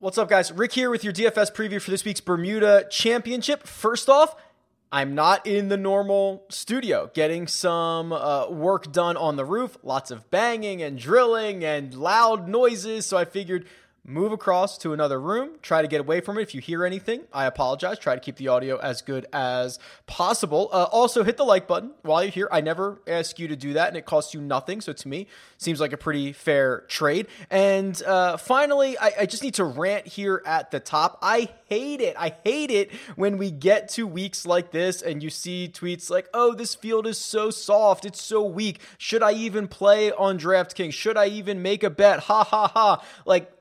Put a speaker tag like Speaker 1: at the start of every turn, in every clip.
Speaker 1: What's up, guys? Rick here with your DFS preview for this week's Bermuda Championship. First off, I'm not in the normal studio getting some uh, work done on the roof. Lots of banging and drilling and loud noises. So I figured move across to another room, try to get away from it. If you hear anything, I apologize. Try to keep the audio as good as possible. Uh, also, hit the like button while you're here. I never ask you to do that, and it costs you nothing. So to me, seems like a pretty fair trade. And uh, finally, I, I just need to rant here at the top. I hate it. I hate it when we get to weeks like this and you see tweets like, oh, this field is so soft. It's so weak. Should I even play on DraftKings? Should I even make a bet? Ha ha ha. Like,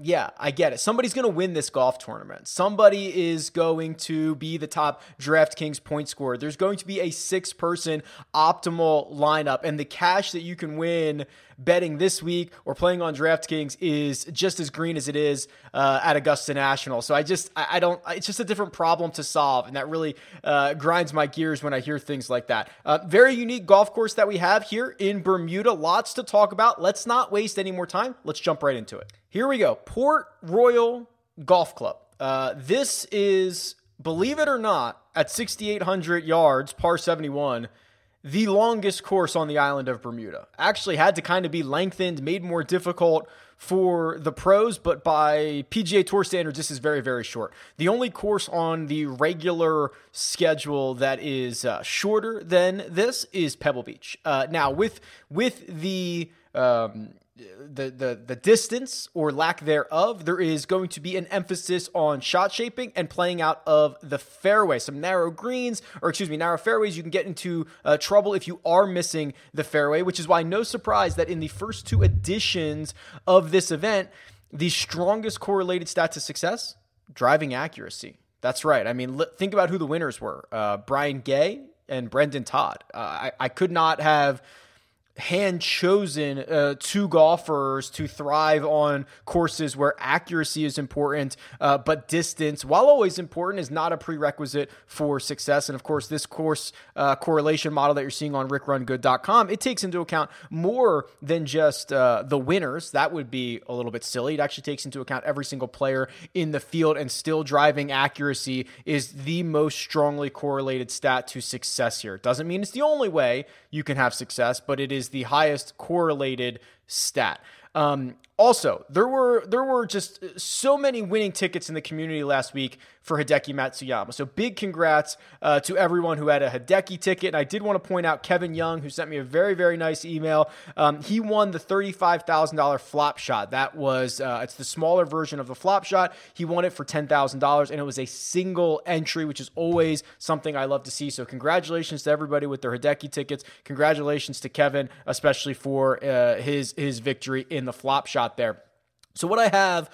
Speaker 1: yeah, I get it. Somebody's going to win this golf tournament. Somebody is going to be the top DraftKings point scorer. There's going to be a six person optimal lineup, and the cash that you can win betting this week or playing on DraftKings is just as green as it is uh, at Augusta National. So I just, I, I, don't, it's just a different problem to solve. And that really uh, grinds my gears when I hear things like that. Uh, very unique golf course that we have here in Bermuda. Lots to talk about. Let's not waste any more time. Let's jump right into it. Here we go. Port Royal Golf Club. Uh, this is, believe it or not, at 6,800 yards, par 71, the longest course on the island of Bermuda. Actually, had to kind of be lengthened, made more difficult for the pros, but by PGA Tour standards, this is very, very short. The only course on the regular schedule that is uh, shorter than this is Pebble Beach. Uh, now, with with the um, the, the the distance or lack thereof, there is going to be an emphasis on shot shaping and playing out of the fairway. Some narrow greens, or excuse me, narrow fairways. You can get into uh, trouble if you are missing the fairway, which is why no surprise that in the first two editions of this event, the strongest correlated stat to success: driving accuracy. That's right. I mean, think about who the winners were: uh, Brian Gay and Brendan Todd. Uh, I, I could not have hand chosen uh, two golfers to thrive on courses where accuracy is important, uh, but distance, while always important, is not a prerequisite for success. And of course, this course uh, correlation model that you're seeing on rickrungood.com, it takes into account more than just uh, the winners. That would be a little bit silly. It actually takes into account every single player in the field, and still driving accuracy is the most strongly correlated stat to success here. It doesn't mean it's the only way you can have success, but it is the highest correlated stat. Um, also, there were there were just so many winning tickets in the community last week for Hideki Matsuyama. So big congrats uh, to everyone who had a Hideki ticket. And I did want to point out Kevin Young, who sent me a very very nice email. Um, he won the thirty five thousand dollar flop shot. That was uh, it's the smaller version of the flop shot. He won it for ten thousand dollars, and it was a single entry, which is always something I love to see. So congratulations to everybody with their Hideki tickets. Congratulations to Kevin, especially for uh, his his victory in the flop shot there. So what I have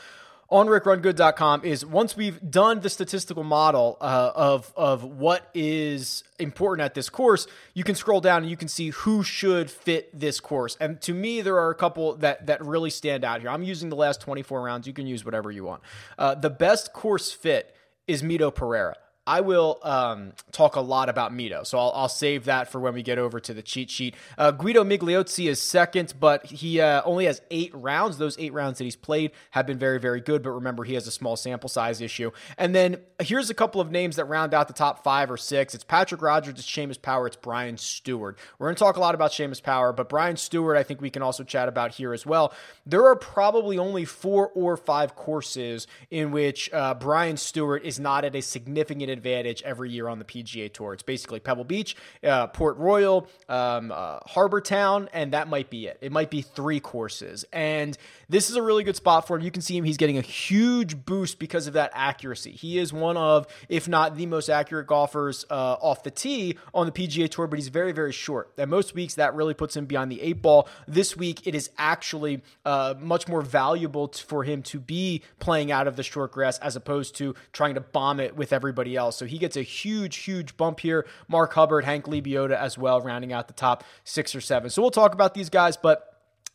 Speaker 1: on rickrungood.com is once we've done the statistical model uh, of of what is important at this course, you can scroll down and you can see who should fit this course. And to me, there are a couple that that really stand out here. I'm using the last 24 rounds. You can use whatever you want. Uh, the best course fit is Mito Pereira. I will um, talk a lot about Mito, so I'll, I'll, save that for when we get over to the cheat sheet. Uh, Guido Migliozzi is second, but he uh, only has eight rounds. Those eight rounds that he's played have been very, very good, but remember, he has a small sample size issue. And then here's a couple of names that round out the top five or six. It's Patrick Rodgers, it's Seamus Power, it's Brian Stuard. We're going to talk a lot about Seamus Power, but Brian Stuard, I think we can also chat about here as well. There are probably only four or five courses in which uh, Brian Stuard is not at a significant advantage every year on the PGA Tour. It's basically Pebble Beach, uh, Port Royal, um, uh, Harbour Town, and that might be it. It might be three courses. And this is a really good spot for him. You can see him, he's getting a huge boost because of that accuracy. He is one of, if not the most accurate golfers uh, off the tee on the PGA Tour, but he's very, very short. And most weeks, that really puts him behind the eight ball. This week, it is actually uh, much more valuable t- for him to be playing out of the short grass as opposed to trying to bomb it with everybody else So he gets a huge, huge bump here. Mark Hubbard, Hank Lebioda as well, rounding out the top six or seven. So we'll talk about these guys, but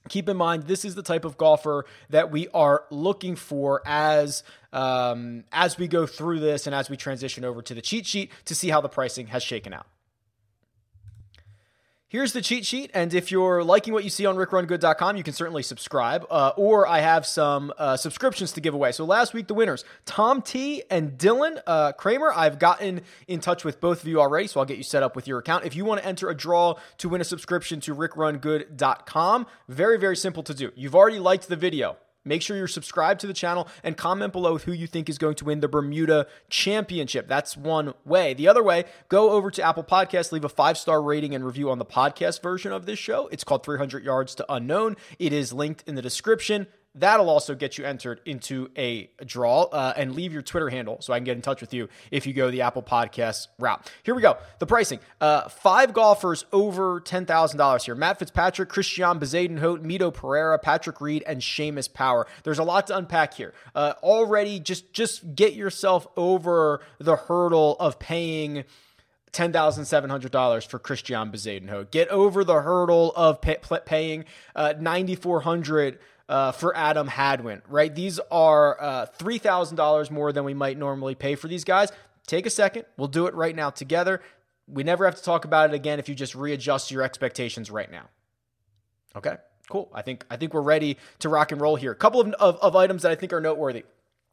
Speaker 1: keep in mind this is the type of golfer that we are looking for as um, as we go through this and as we transition over to the cheat sheet to see how the pricing has shaken out Here's the cheat sheet, and if you're liking what you see on rickrungood.com, you can certainly subscribe. Uh, or I have some uh, subscriptions to give away. So last week, the winners Tom T and Dylan uh, Kramer. I've gotten in touch with both of you already, so I'll get you set up with your account. If you want to enter a draw to win a subscription to rickrungood.com, very, very simple to do. You've already liked the video. Make sure you're subscribed to the channel and comment below with who you think is going to win the Bermuda Championship. That's one way. The other way, go over to Apple Podcasts, leave a five star rating and review on the podcast version of this show. It's called 300 Yards to Unknown. It is linked in the description. That'll also get you entered into a draw uh, and leave your Twitter handle so I can get in touch with you if you go the Apple Podcast route. Here we go. The pricing uh, five golfers over $10,000 here Matt Fitzpatrick, Christian Bezuidenhout, Mito Pereira, Patrick Reed, and Seamus Power. There's a lot to unpack here. Uh, already, just, just get yourself over the hurdle of paying. $10,700 for Christian Bezuidenhout. Get over the hurdle of pay, paying uh, 9400 uh, for Adam Hadwin, right? These are uh, $3,000 more than we might normally pay for these guys. Take a second. We'll do it right now together. We never have to talk about it again if you just readjust your expectations right now. Okay, cool. I think I think we're ready to rock and roll here. A couple of, of, of items that I think are noteworthy.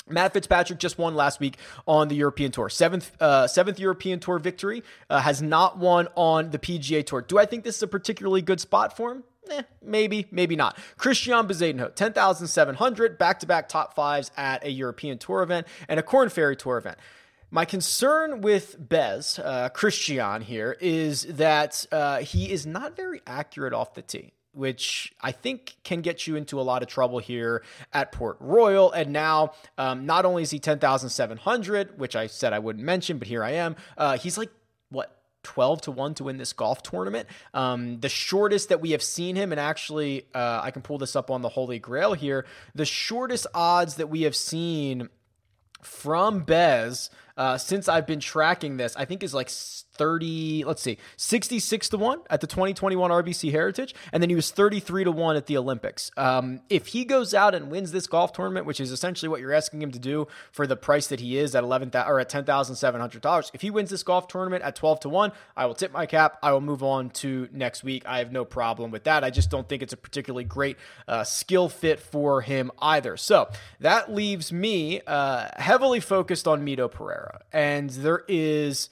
Speaker 1: Matt Fitzpatrick just won last week on the European Tour. Seventh, uh, seventh European Tour victory. Uh, has not won on the PGA Tour. Do I think this is a particularly good spot for him? Eh, maybe, maybe not. Christian Bezuidenhout, 10,700, back-to-back top fives at a European Tour event and a Korn Ferry Tour event. My concern with Bez, uh, Christian here, is that uh, he is not very accurate off the tee which I think can get you into a lot of trouble here at Port Royal. And now, um, not only is he 10,700, which I said I wouldn't mention, but here I am, uh, he's like, what, 12 to 1 to win this golf tournament. Um, the shortest that we have seen him, and actually, uh, I can pull this up on the Holy Grail here. The shortest odds that we have seen from Bez uh, since I've been tracking this, I think is like 30, let's see, 66 to 1 at the 2021 RBC Heritage, and then he was 33 to 1 at the Olympics. Um, if he goes out and wins this golf tournament, which is essentially what you're asking him to do for the price that he is at 11 or at $10,700, if he wins this golf tournament at 12 to 1, I will tip my cap. I will move on to next week. I have no problem with that. I just don't think it's a particularly great uh, skill fit for him either. So that leaves me uh, heavily focused on Mito Pereira. And there is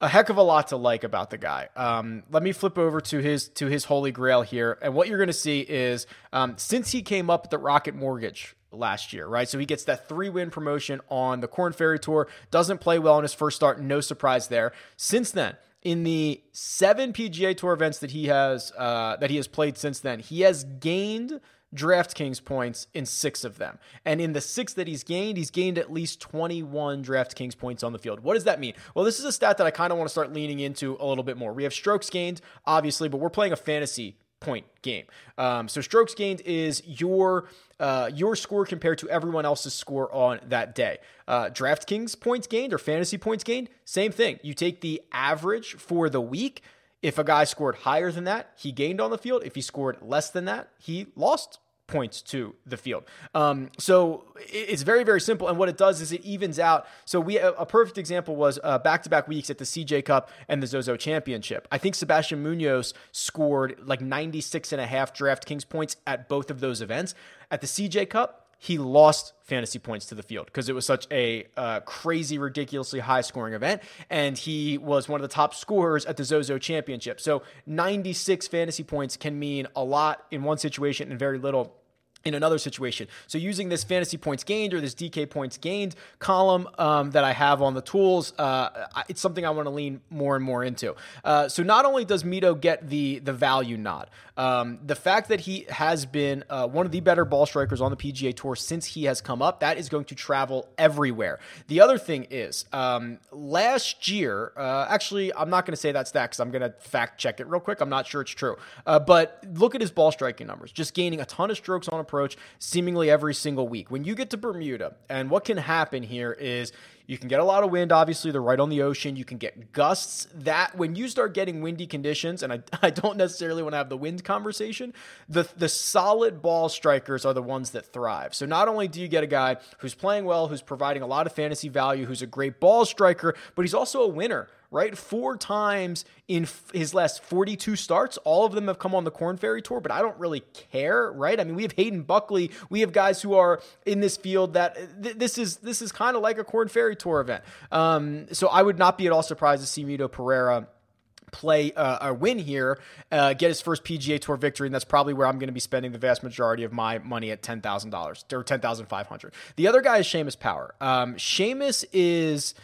Speaker 1: a heck of a lot to like about the guy. Um, let me flip over to his to his holy grail here, and what you're going to see is um, since he came up at the Rocket Mortgage last year, right? So he gets that three win promotion on the Korn Ferry Tour. Doesn't play well in his first start, no surprise there. Since then, in the seven PGA Tour events that he has uh, that he has played since then, he has gained DraftKings points in six of them. And in the six that he's gained, he's gained at least 21 DraftKings points on the field. What does that mean? Well, this is a stat that I kind of want to start leaning into a little bit more. We have strokes gained, obviously, but we're playing a fantasy point game. Um, so strokes gained is your uh, your score compared to everyone else's score on that day. Uh, DraftKings points gained or fantasy points gained, same thing. You take the average for the week if a guy scored higher than that, he gained on the field. If he scored less than that, he lost points to the field. Um, so it's very, very simple. And what it does is it evens out. So we a perfect example was back to back weeks at the CJ Cup and the Zozo Championship. I think Sebastian Munoz scored like 96 and a half DraftKings points at both of those events. At the CJ Cup, he lost fantasy points to the field because it was such a uh, crazy, ridiculously high scoring event. And he was one of the top scorers at the Zozo Championship. So 96 fantasy points can mean a lot in one situation and very little in another situation. So using this fantasy points gained or this DK points gained column um, that I have on the tools, uh, it's something I want to lean more and more into. Uh, so not only does Mito get the the value nod, um, the fact that he has been uh, one of the better ball strikers on the PGA Tour since he has come up, that is going to travel everywhere. The other thing is um, last year, uh, actually, I'm not going to say that because I'm going to fact check it real quick. I'm not sure it's true, uh, but look at his ball striking numbers, just gaining a ton of strokes on a approach seemingly every single week. When you get to Bermuda, and what can happen here is you can get a lot of wind. Obviously, they're right on the ocean. You can get gusts. That when you start getting windy conditions, and I, I don't necessarily want to have the wind conversation, the the solid ball strikers are the ones that thrive. So not only do you get a guy who's playing well, who's providing a lot of fantasy value, who's a great ball striker, but he's also a winner right? Four times in f- his last 42 starts, all of them have come on the Korn Ferry Tour, but I don't really care, right? I mean, we have Hayden Buckley, we have guys who are in this field that th- this is this is kind of like a Korn Ferry Tour event. Um, so I would not be at all surprised to see Mito Pereira play uh, a win here, uh, get his first PGA Tour victory, and that's probably where I'm going to be spending the vast majority of my money at ten thousand dollars or ten thousand five hundred. The other guy is Seamus Power. Um, Seamus is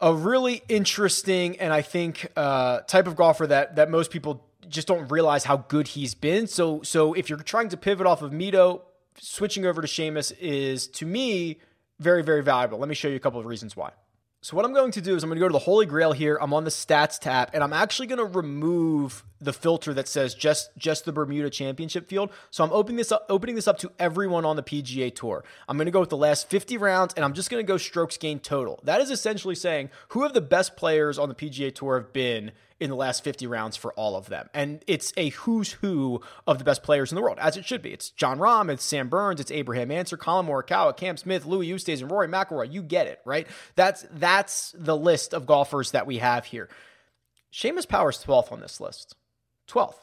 Speaker 1: a really interesting and I think uh, type of golfer that that most people just don't realize how good he's been. So so if you're trying to pivot off of Mito, switching over to Seamus is to me very very valuable. Let me show you a couple of reasons why. So what I'm going to do is I'm going to go to the Holy Grail here. I'm on the stats tab and I'm actually going to remove the filter that says just just the Bermuda Championship field. So I'm opening this up opening this up to everyone on the PGA Tour. I'm going to go with the last 50 rounds and I'm just going to go strokes gained total. That is essentially saying who have the best players on the PGA Tour have been in the last 50 rounds for all of them. And it's a who's who of the best players in the world, as it should be. It's Jon Rahm, it's Sam Burns, it's Abraham Ancer, Collin Morikawa, Cam Smith, Louis Oosthuizen, and Rory McIlroy. You get it, right? That's that's the list of golfers that we have here. Seamus Power's 12th on this list. 12th.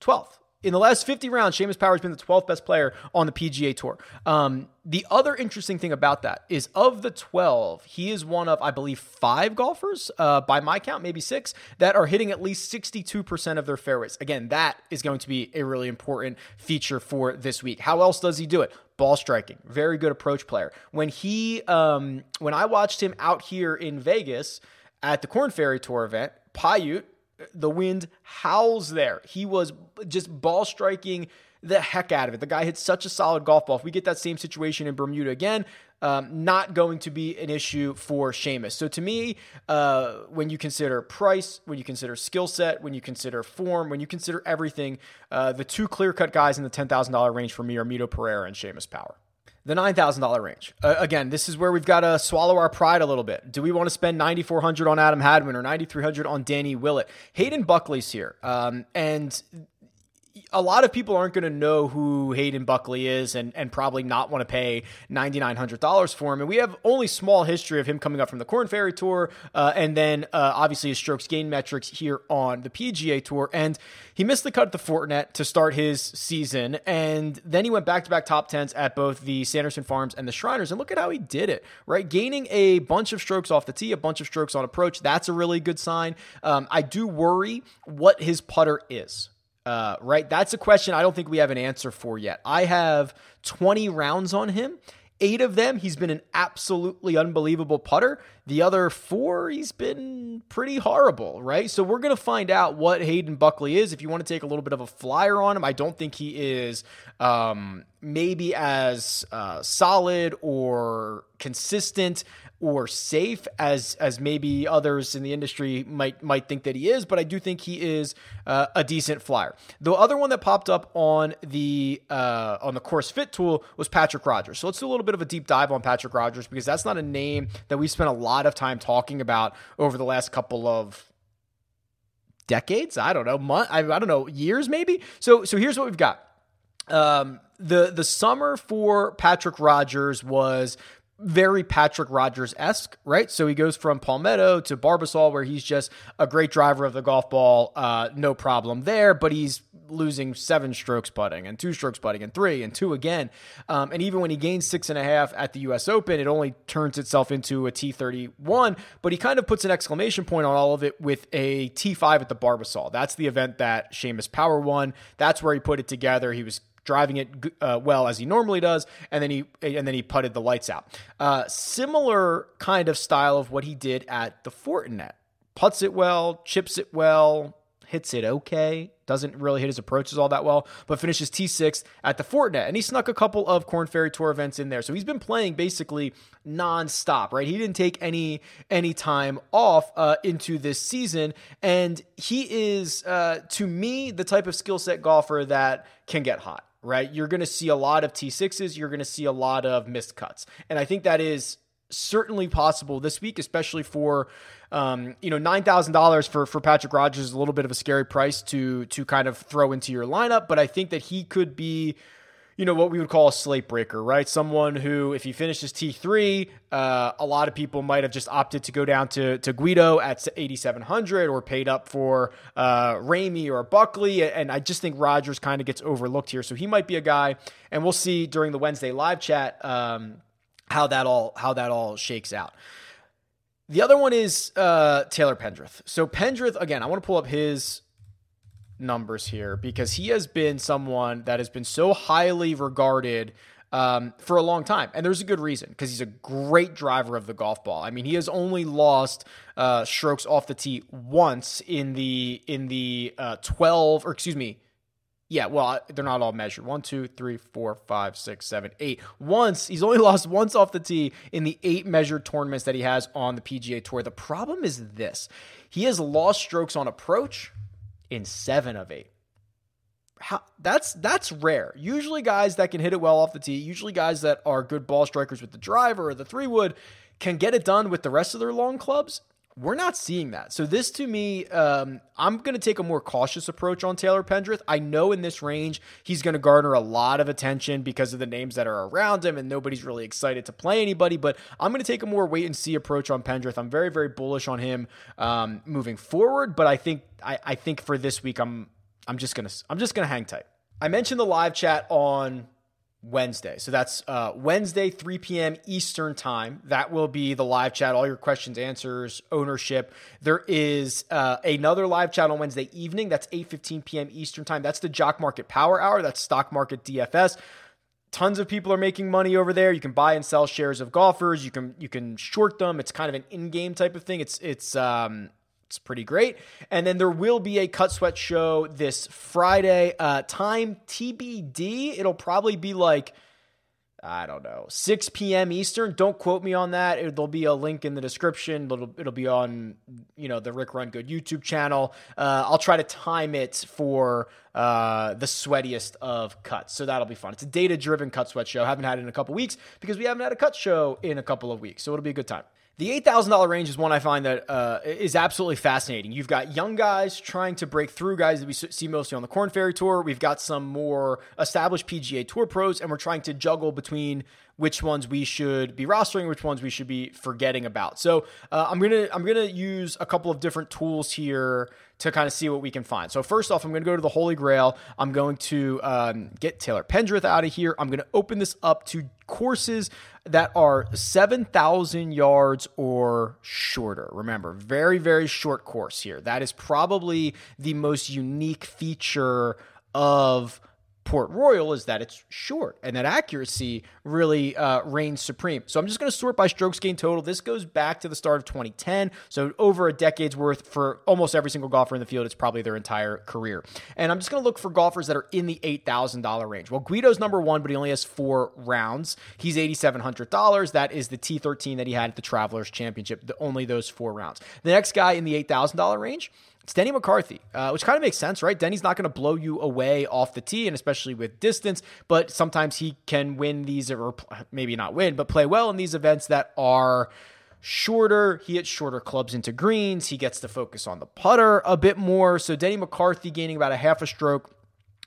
Speaker 1: 12th in the last 50 rounds, Seamus Power has been the 12th best player on the PGA Tour. Um, the other interesting thing about that is of the 12, he is one of, I believe, five golfers, uh, by my count, maybe six, that are hitting at least 62% of their fairways. Again, that is going to be a really important feature for this week. How else does he do it? Ball striking, very good approach player. When he, um, when I watched him out here in Vegas at the Korn Ferry Tour event, Paiute, the wind howls there. He was just ball striking the heck out of it. The guy hit such a solid golf ball. If we get that same situation in Bermuda again, um, not going to be an issue for Seamus. So to me, uh, when you consider price, when you consider skill set, when you consider form, when you consider everything, uh, the two clear cut guys in the ten thousand dollar range for me are Mito Pereira and Seamus Power the $9,000 range. Uh, again, this is where we've got to swallow our pride a little bit. Do we want to spend 9400 on Adam Hadwin or 9300 on Danny Willett? Hayden Buckley's here. Um, and a lot of people aren't going to know who Hayden Buckley is and, and probably not want to pay $9,900 for him. And we have only small history of him coming up from the Korn Ferry Tour uh, and then uh, obviously his strokes gain metrics here on the PGA Tour. And he missed the cut at the Fortinet to start his season. And then he went back to back top 10s at both the Sanderson Farms and the Shriners. And look at how he did it, right? Gaining a bunch of strokes off the tee, a bunch of strokes on approach. That's a really good sign. Um, I do worry what his putter is uh, right? That's a question I don't think we have an answer for yet. I have 20 rounds on him. Eight of them, he's been an absolutely unbelievable putter. The other four, he's been pretty horrible, right? So we're going to find out what Hayden Buckley is. If you want to take a little bit of a flyer on him, I don't think he is um, maybe as uh, solid or consistent or safe as as maybe others in the industry might might think that he is, but I do think he is uh, a decent flyer. The other one that popped up on the uh, on the course fit tool was Patrick Rodgers. So let's do a little bit of a deep dive on Patrick Rodgers because that's not a name that we spent a lot of time talking about over the last couple of decades. I don't know, month. I, I don't know, years maybe. So so here's what we've got. Um, the the summer for Patrick Rodgers was very Patrick Rodgers esque, right? So he goes from Palmetto to Barbasol, where he's just a great driver of the golf ball, uh, no problem there, but he's losing seven strokes putting and two strokes putting and three and two again. Um, and even when he gains six and a half at the US Open, it only turns itself into a T31, but he kind of puts an exclamation point on all of it with a T5 at the Barbasol. That's the event that Seamus Power won. That's where he put it together. He was driving it uh, well as he normally does, and then he and then he putted the lights out. Uh, similar kind of style of what he did at the Fortinet. Puts it well, chips it well, hits it okay. Doesn't really hit his approaches all that well, but finishes T6 at the Fortinet. And he snuck a couple of Korn Ferry Tour events in there. So he's been playing basically nonstop, right? He didn't take any any time off uh, into this season. And he is, uh, to me, the type of skill set golfer that can get hot right? You're going to see a lot of T6s, you're going to see a lot of missed cuts. And I think that is certainly possible this week, especially for um, you know nine thousand dollars for for Patrick Rodgers is a little bit of a scary price to to kind of throw into your lineup, but I think that he could be you know, what we would call a slate breaker, right? Someone who, if he finishes T3, uh, a lot of people might have just opted to go down to, to Guido at 8,700 or paid up for uh, Ramey or Buckley. And I just think Rodgers kind of gets overlooked here. So he might be a guy, and we'll see during the Wednesday live chat um, how that all how that all shakes out. The other one is uh, Taylor Pendrith. So Pendrith, again, I want to pull up his numbers here because he has been someone that has been so highly regarded um, for a long time. And there's a good reason because he's a great driver of the golf ball. I mean, he has only lost uh, strokes off the tee once in the in the uh, 12 or excuse me. Yeah, well, they're not all measured. One, two, three, four, five, six, seven, eight. Once he's only lost once off the tee in the eight measured tournaments that he has on the PGA Tour. The problem is this: he has lost strokes on approach, in seven of eight. How, that's that's rare. Usually, guys that can hit it well off the tee, usually guys that are good ball strikers with the driver or the three wood, can get it done with the rest of their long clubs. We're not seeing that. So this to me, um, I'm going to take a more cautious approach on Taylor Pendrith. I know in this range he's going to garner a lot of attention because of the names that are around him, and nobody's really excited to play anybody. But I'm going to take a more wait and see approach on Pendrith. I'm very very bullish on him um, moving forward, but I think I, I think for this week I'm I'm just gonna I'm just gonna hang tight. I mentioned the live chat on Wednesday. So that's uh, Wednesday, 3 p.m. Eastern time. That will be the live chat, all your questions, answers, ownership. There is uh, another live chat on Wednesday evening. That's 8:15 p.m. Eastern time. That's the Jock Market Power Hour. That's Stock Market DFS. Tons of people are making money over there. You can buy and sell shares of golfers. You can you can short them. It's kind of an in-game type of thing. It's it's um, it's pretty great. And then there will be a Cut Sweat show this Friday. Uh, time TBD. It'll probably be like, I don't know, 6 p.m. Eastern. Don't quote me on that. There'll be a link in the description. It'll, it'll be on, you know, the Rick Run Good YouTube channel. Uh, I'll try to time it for uh, the sweatiest of cuts. So that'll be fun. It's a data driven cut sweat show. Haven't had it in a couple weeks because we haven't had a cut show in a couple of weeks. So it'll be a good time. The $8,000 range is one I find that uh, is absolutely fascinating. You've got young guys trying to break through, guys that we see mostly on the Korn Ferry Tour. We've got some more established PGA Tour pros, and we're trying to juggle between which ones we should be rostering, which ones we should be forgetting about. So uh, I'm gonna I'm gonna use a couple of different tools here to kind of see what we can find. So first off, I'm going to go to the Holy Grail. I'm going to um, get Taylor Pendrith out of here. I'm going to open this up to courses that are 7,000 yards or shorter. Remember, very, very short course here. That is probably the most unique feature of Port Royal is that it's short and that accuracy really uh, reigns supreme. So I'm just going to sort by strokes gained total. This goes back to the start of 2010. So over a decade's worth for almost every single golfer in the field. It's probably their entire career. And I'm just going to look for golfers that are in the $8,000 range. Well, Guido's number one, but he only has four rounds. He's $8,700. That is the T13 that he had at the Travelers Championship, the, only those four rounds. The next guy in the $8,000 range, it's Denny McCarthy, uh, which kind of makes sense, right? Denny's not going to blow you away off the tee, and especially with distance, but sometimes he can win these, or maybe not win, but play well in these events that are shorter. He hits shorter clubs into greens. He gets to focus on the putter a bit more. So Denny McCarthy gaining about a half a stroke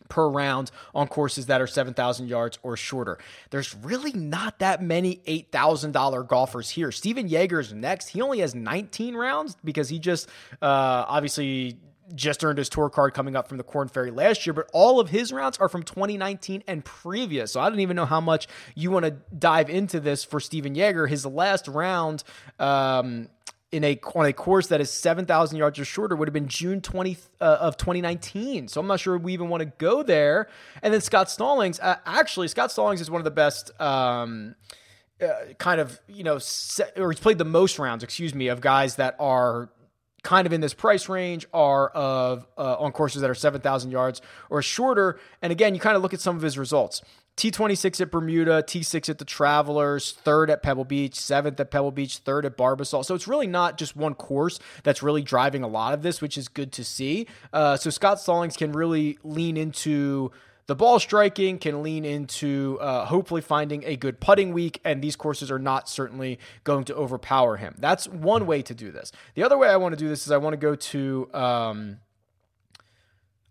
Speaker 1: per round on courses that are 7,000 yards or shorter. There's really not that many $8,000 golfers here. Jaeger is next. He only has 19 rounds because he just uh, obviously just earned his tour card coming up from the Korn Ferry last year, but all of his rounds are from 2019 and previous. So I don't even know how much you want to dive into this for Stephan Jaeger. His last round, um, in a on a course that is 7,000 yards or shorter would have been June 20 uh, of 2019. So I'm not sure we even want to go there. And then Scott Stallings, uh, actually Scott Stallings is one of the best um, uh, kind of, you know, or he's played the most rounds, excuse me, of guys that are kind of in this price range are of uh, on courses that are 7,000 yards or shorter. And again, you kind of look at some of his results. T26 at Bermuda, T6 at the Travelers, third at Pebble Beach, seventh at Pebble Beach, third at Barbasol. So it's really not just one course that's really driving a lot of this, which is good to see. Uh, so Scott Stallings can really lean into the ball striking, can lean into uh, hopefully finding a good putting week, and these courses are not certainly going to overpower him. That's one way to do this. The other way I want to do this is I want to go to. Um,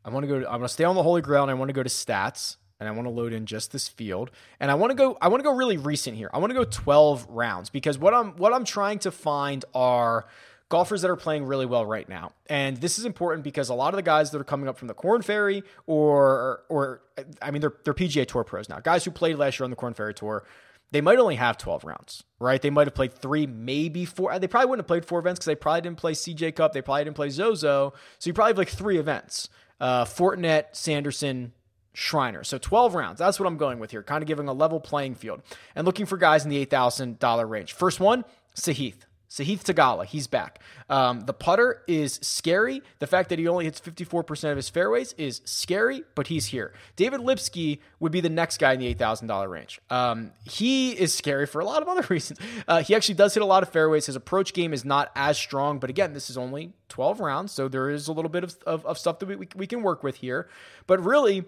Speaker 1: I want to go. To, I'm going to stay on the Holy Grail, and I want to go to stats and I want to load in just this field. And I want to go I want to go really recent here. I want to go 12 rounds because what I'm what I'm trying to find are golfers that are playing really well right now. And this is important because a lot of the guys that are coming up from the Korn Ferry or or I mean they're they're PGA Tour pros now. Guys who played last year on the Korn Ferry Tour, they might only have 12 rounds, right? They might have played 3, maybe 4. They probably wouldn't have played 4 events cuz they probably didn't play CJ Cup, they probably didn't play Zozo. So you probably have like 3 events. Uh Fortinet, Sanderson, Shriner. So 12 rounds. That's what I'm going with here, kind of giving a level playing field and looking for guys in the $8,000 range. First one, Sahith. Sahith Theegala, he's back. Um, the putter is scary. The fact that he only hits 54% of his fairways is scary, but he's here. David Lipsky would be the next guy in the $8,000 range. Um, he is scary for a lot of other reasons. Uh, he actually does hit a lot of fairways. His approach game is not as strong, but again, this is only 12 rounds, so there is a little bit of, of, of stuff that we, we, we can work with here. But really,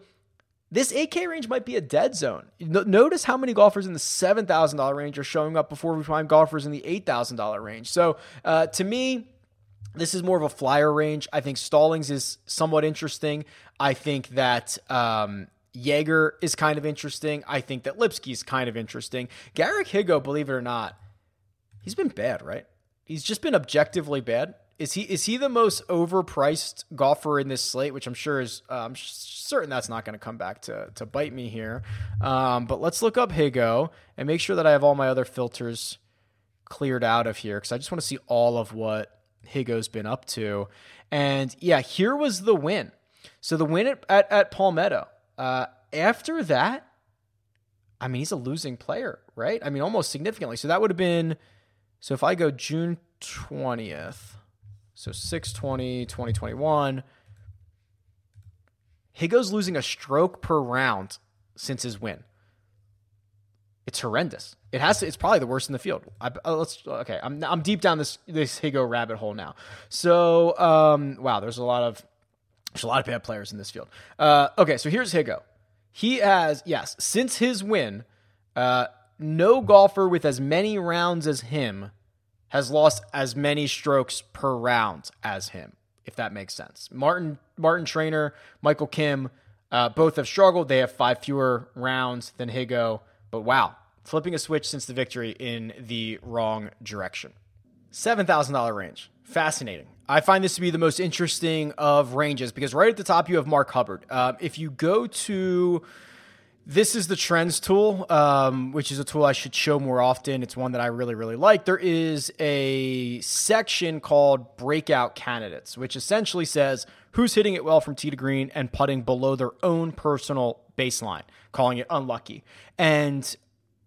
Speaker 1: this 8K range might be a dead zone. Notice how many golfers in the $7,000 range are showing up before we find golfers in the $8,000 range. So uh, to me, this is more of a flyer range. I think Stallings is somewhat interesting. I think that um, Jaeger is kind of interesting. I think that Lipsky is kind of interesting. Garrick Higgo, believe it or not, he's been bad, right? He's just been objectively bad. Is he is he the most overpriced golfer in this slate? Which I'm sure is uh, I'm certain that's not going to come back to to bite me here. Um, but let's look up Higgo and make sure that I have all my other filters cleared out of here because I just want to see all of what Higgo's been up to. And yeah, here was the win. So the win at at, at Palmetto. Uh, after that, I mean, he's a losing player, right? I mean, almost significantly. So that would have been. So if I go June twentieth so 620, 2021. Higgo's losing a stroke per round since his win. It's horrendous. It has to, it's probably the worst in the field. I, uh, let's okay. I'm I'm deep down this this Higgo rabbit hole now. So um, wow, there's a lot of there's a lot of bad players in this field. Uh, okay, so here's Higgo. He has yes since his win, uh, no golfer with as many rounds as him has lost as many strokes per round as him, if that makes sense. Martin Martin Trainer, Michael Kim, uh, both have struggled. They have five fewer rounds than Higgo, but wow, flipping a switch since the victory in the wrong direction. $7,000 range. Fascinating. I find this to be the most interesting of ranges because right at the top you have Mark Hubbard. Uh, if you go to this is the trends tool, um, which is a tool I should show more often. It's one that I really, really like. There is a section called Breakout Candidates, which essentially says who's hitting it well from tee to green and putting below their own personal baseline, calling it unlucky. And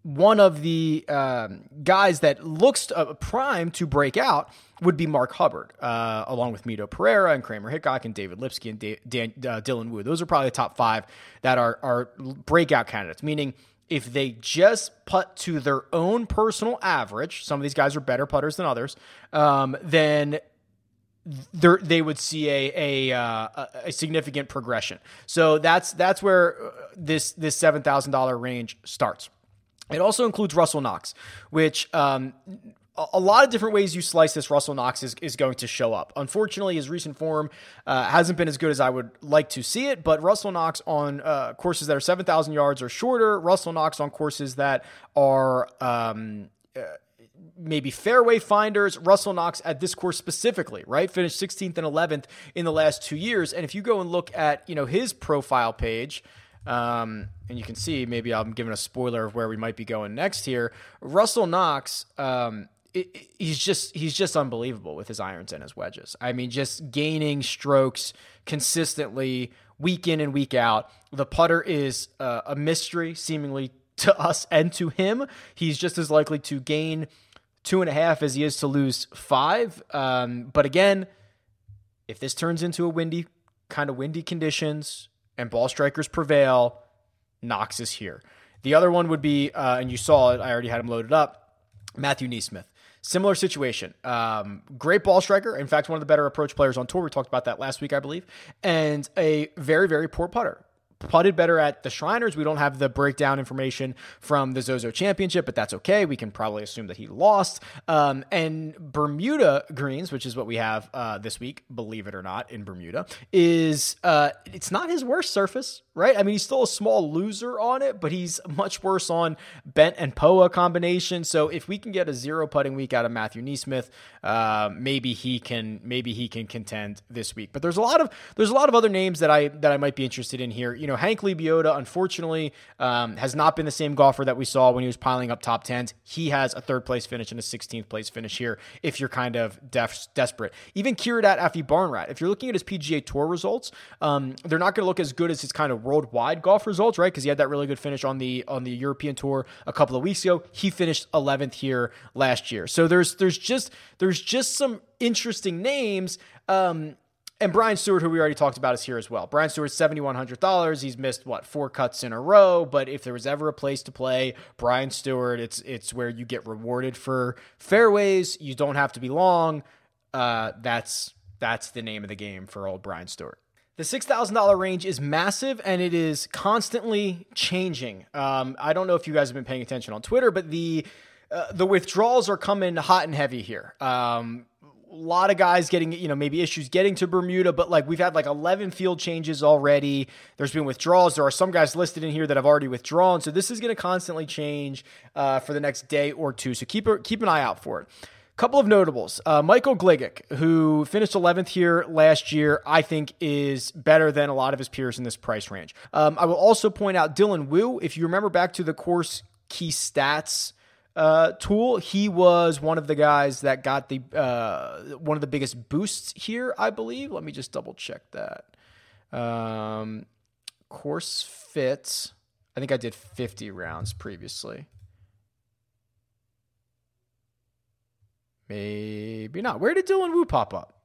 Speaker 1: one of the um, guys that looks uh, prime to break out would be Mark Hubbard, uh, along with Mito Pereira and Kramer Hickok and David Lipsky and da- Dan, uh, Dylan Wu. Those are probably the top five that are, are breakout candidates, meaning if they just putt to their own personal average, some of these guys are better putters than others, um, then they would see a a, uh, a significant progression. So that's that's where uh, this this seven thousand dollar range starts. It also includes Russell Knox, which um, a lot of different ways you slice this, Russell Knox is, is going to show up. Unfortunately, his recent form uh, hasn't been as good as I would like to see it, but Russell Knox on uh, courses that are 7,000 yards or shorter, Russell Knox on courses that are. Um, uh, maybe fairway finders. Russell Knox at this course specifically, right? Finished 16th and 11th in the last two years. And if you go and look at, you know, his profile page, um, and you can see maybe I'm giving a spoiler of where we might be going next here. Russell Knox, um, it, he's just he's just unbelievable with his irons and his wedges. I mean, just gaining strokes consistently week in and week out. The putter is uh, a mystery, seemingly to us and to him. He's just as likely to gain two and a half as he is to lose five. Um, but again, if this turns into a windy kind of windy conditions and ball strikers prevail, Knox is here. The other one would be, uh, and you saw it, I already had him loaded up, Matthew NeSmith. Similar situation. Um, great ball striker. In fact, one of the better approach players on tour. We talked about that last week, I believe. And a very, very poor putter. Putted better at the Shriners. We don't have the breakdown information from the Zozo Championship, but that's okay. We can probably assume that he lost. Um, and Bermuda Greens, which is what we have uh, this week, believe it or not, in Bermuda, is uh, it's not his worst surface, right? I mean, he's still a small loser on it, but he's much worse on bent and Poa combination. So if we can get a zero putting week out of Matthew NeSmith, uh, maybe he can maybe he can contend this week. But there's a lot of there's a lot of other names that I that I might be interested in here. You know, Hank Lebioda, unfortunately, um, has not been the same golfer that we saw when he was piling up top tens. He has a third place finish and a 16th place finish here. If you're kind of def- desperate, even Kirat Aphibarnrat, if you're looking at his PGA Tour results, um, they're not going to look as good as his kind of worldwide golf results, right? Because he had that really good finish on the on the European Tour a couple of weeks ago. He finished 11th here last year. So there's there's just there's just some interesting names. Um, and Brian Stuard, who we already talked about, is here as well. Brian Stuard, $7,100. He's missed, what, four cuts in a row. But if there was ever a place to play Brian Stuard, it's, it's where you get rewarded for fairways. You don't have to be long. Uh, that's, that's the name of the game for old Brian Stuard. The $6,000 range is massive and it is constantly changing. Um, I don't know if you guys have been paying attention on Twitter, but the uh, the withdrawals are coming hot and heavy here. Um, a lot of guys getting, you know, maybe issues getting to Bermuda, but like we've had like 11 field changes already. There's been withdrawals. There are some guys listed in here that have already withdrawn. So this is going to constantly change uh, for the next day or two. So keep, keep an eye out for it. Couple of notables. Uh, Michael Gligic, who finished 11th here last year, I think is better than a lot of his peers in this price range. Um, I will also point out Dylan Wu. If you remember back to the course key stats uh, tool, he was one of the guys that got the uh, one of the biggest boosts here, I believe. Let me just double check that. Um, course fit. I think I did 50 rounds previously. Maybe not. Where did Dylan Wu pop up?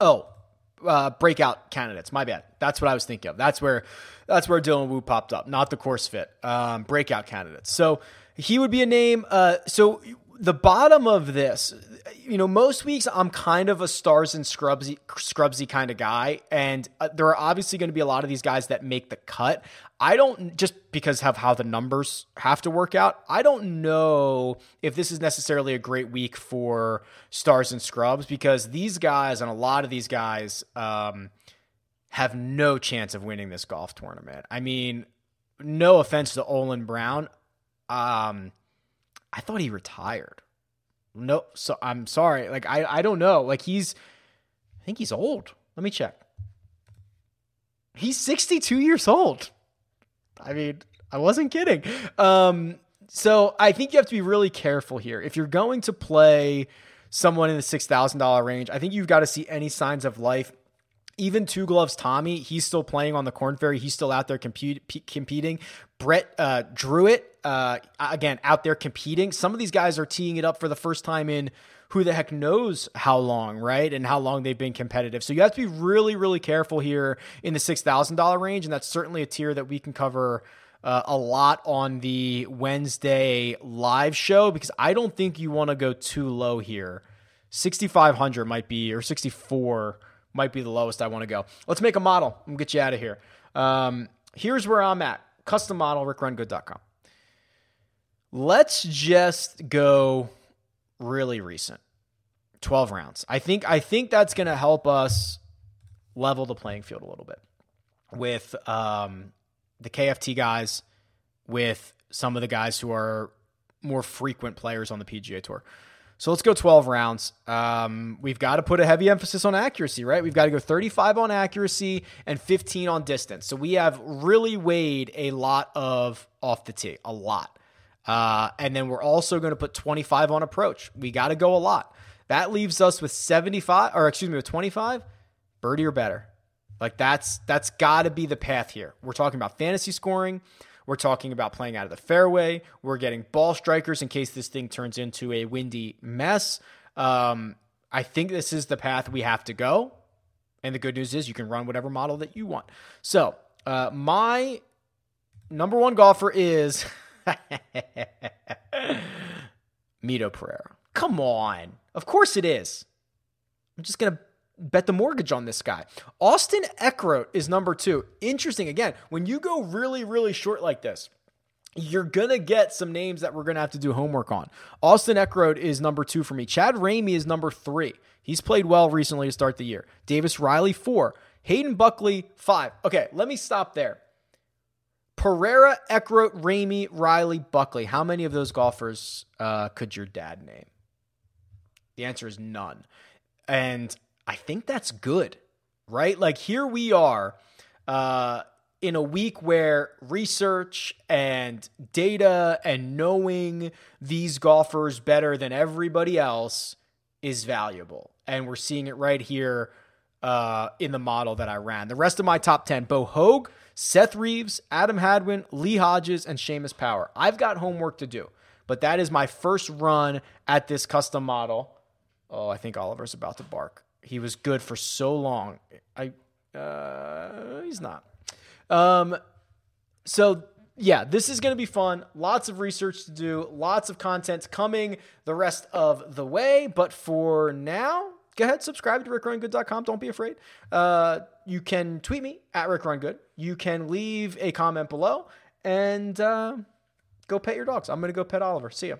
Speaker 1: Oh, uh, breakout candidates. My bad. That's what I was thinking of. That's where that's where Dylan Wu popped up, not the course fit. Um, breakout candidates. So he would be a name. Uh, so the bottom of this, you know, most weeks I'm kind of a stars and scrubsy, scrubsy kind of guy, and uh, there are obviously going to be a lot of these guys that make the cut. I don't just because of how the numbers have to work out. I don't know if this is necessarily a great week for stars and scrubs because these guys and a lot of these guys um, have no chance of winning this golf tournament. I mean, no offense to Olin Brown, um, I thought he retired. No, so I'm sorry. Like I, I don't know. Like he's, I think he's old. Let me check. He's 62 years old. I mean, I wasn't kidding. Um, so I think you have to be really careful here. If you're going to play someone in the six thousand dollar range, I think you've got to see any signs of life even two gloves Tommy, he's still playing on the Korn Ferry. He's still out there competing. Brett uh, Drewitt, uh, again, out there competing. Some of these guys are teeing it up for the first time in who the heck knows how long, right? And how long they've been competitive. So you have to be really, really careful here in the $6,000 range. And that's certainly a tier that we can cover uh, a lot on the Wednesday live show because I don't think you want to go too low here. 6,500 might be, or 64 might be the lowest I want to go. Let's make a model and get you out of here. Um, here's where I'm at. Custom model, rickrungood.com. Let's just go really recent. 12 rounds. I think I think that's going to help us level the playing field a little bit with um, the KFT guys, with some of the guys who are more frequent players on the PGA Tour. So let's go 12 rounds. Um, we've got to put a heavy emphasis on accuracy, right? We've got to go 35 on accuracy and 15 on distance. So we have really weighed a lot of off the tee, a lot. Uh, and then we're also going to put 25 on approach. We got to go a lot. That leaves us with 75, or excuse me, with 25, birdie or better. Like that's that's got to be the path here. We're talking about fantasy scoring. We're talking about playing out of the fairway. We're getting ball strikers in case this thing turns into a windy mess. Um, I think this is the path we have to go. And the good news is you can run whatever model that you want. So, uh, my number one golfer is Mito Pereira. Come on. Of course it is. I'm just going to bet the mortgage on this guy. Austin Eckroat is number two. Interesting. Again, when you go really, really short like this, you're going to get some names that we're going to have to do homework on. Austin Eckroat is number two for me. Chad Ramey is number three. He's played well recently to start the year. Davis Riley, four. Hayden Buckley, five. Okay, let me stop there. Pereira, Eckroat, Ramey, Riley, Buckley. How many of those golfers uh, could your dad name? The answer is none. And I think that's good, right? Like here we are uh, in a week where research and data and knowing these golfers better than everybody else is valuable. And we're seeing it right here uh, in the model that I ran. The rest of my top 10 Bo Hoag, Seth Reeves, Adam Hadwin, Lee Hodges, and Seamus Power. I've got homework to do, but that is my first run at this custom model. Oh, I think Oliver's about to bark. He was good for so long. I uh, he's not. Um, so yeah, this is going to be fun. Lots of research to do, lots of content coming the rest of the way. But for now, go ahead, subscribe to rickrungood.com. Don't be afraid. Uh, you can tweet me at rickrungood. You can leave a comment below and uh, go pet your dogs. I'm going to go pet Oliver. See ya.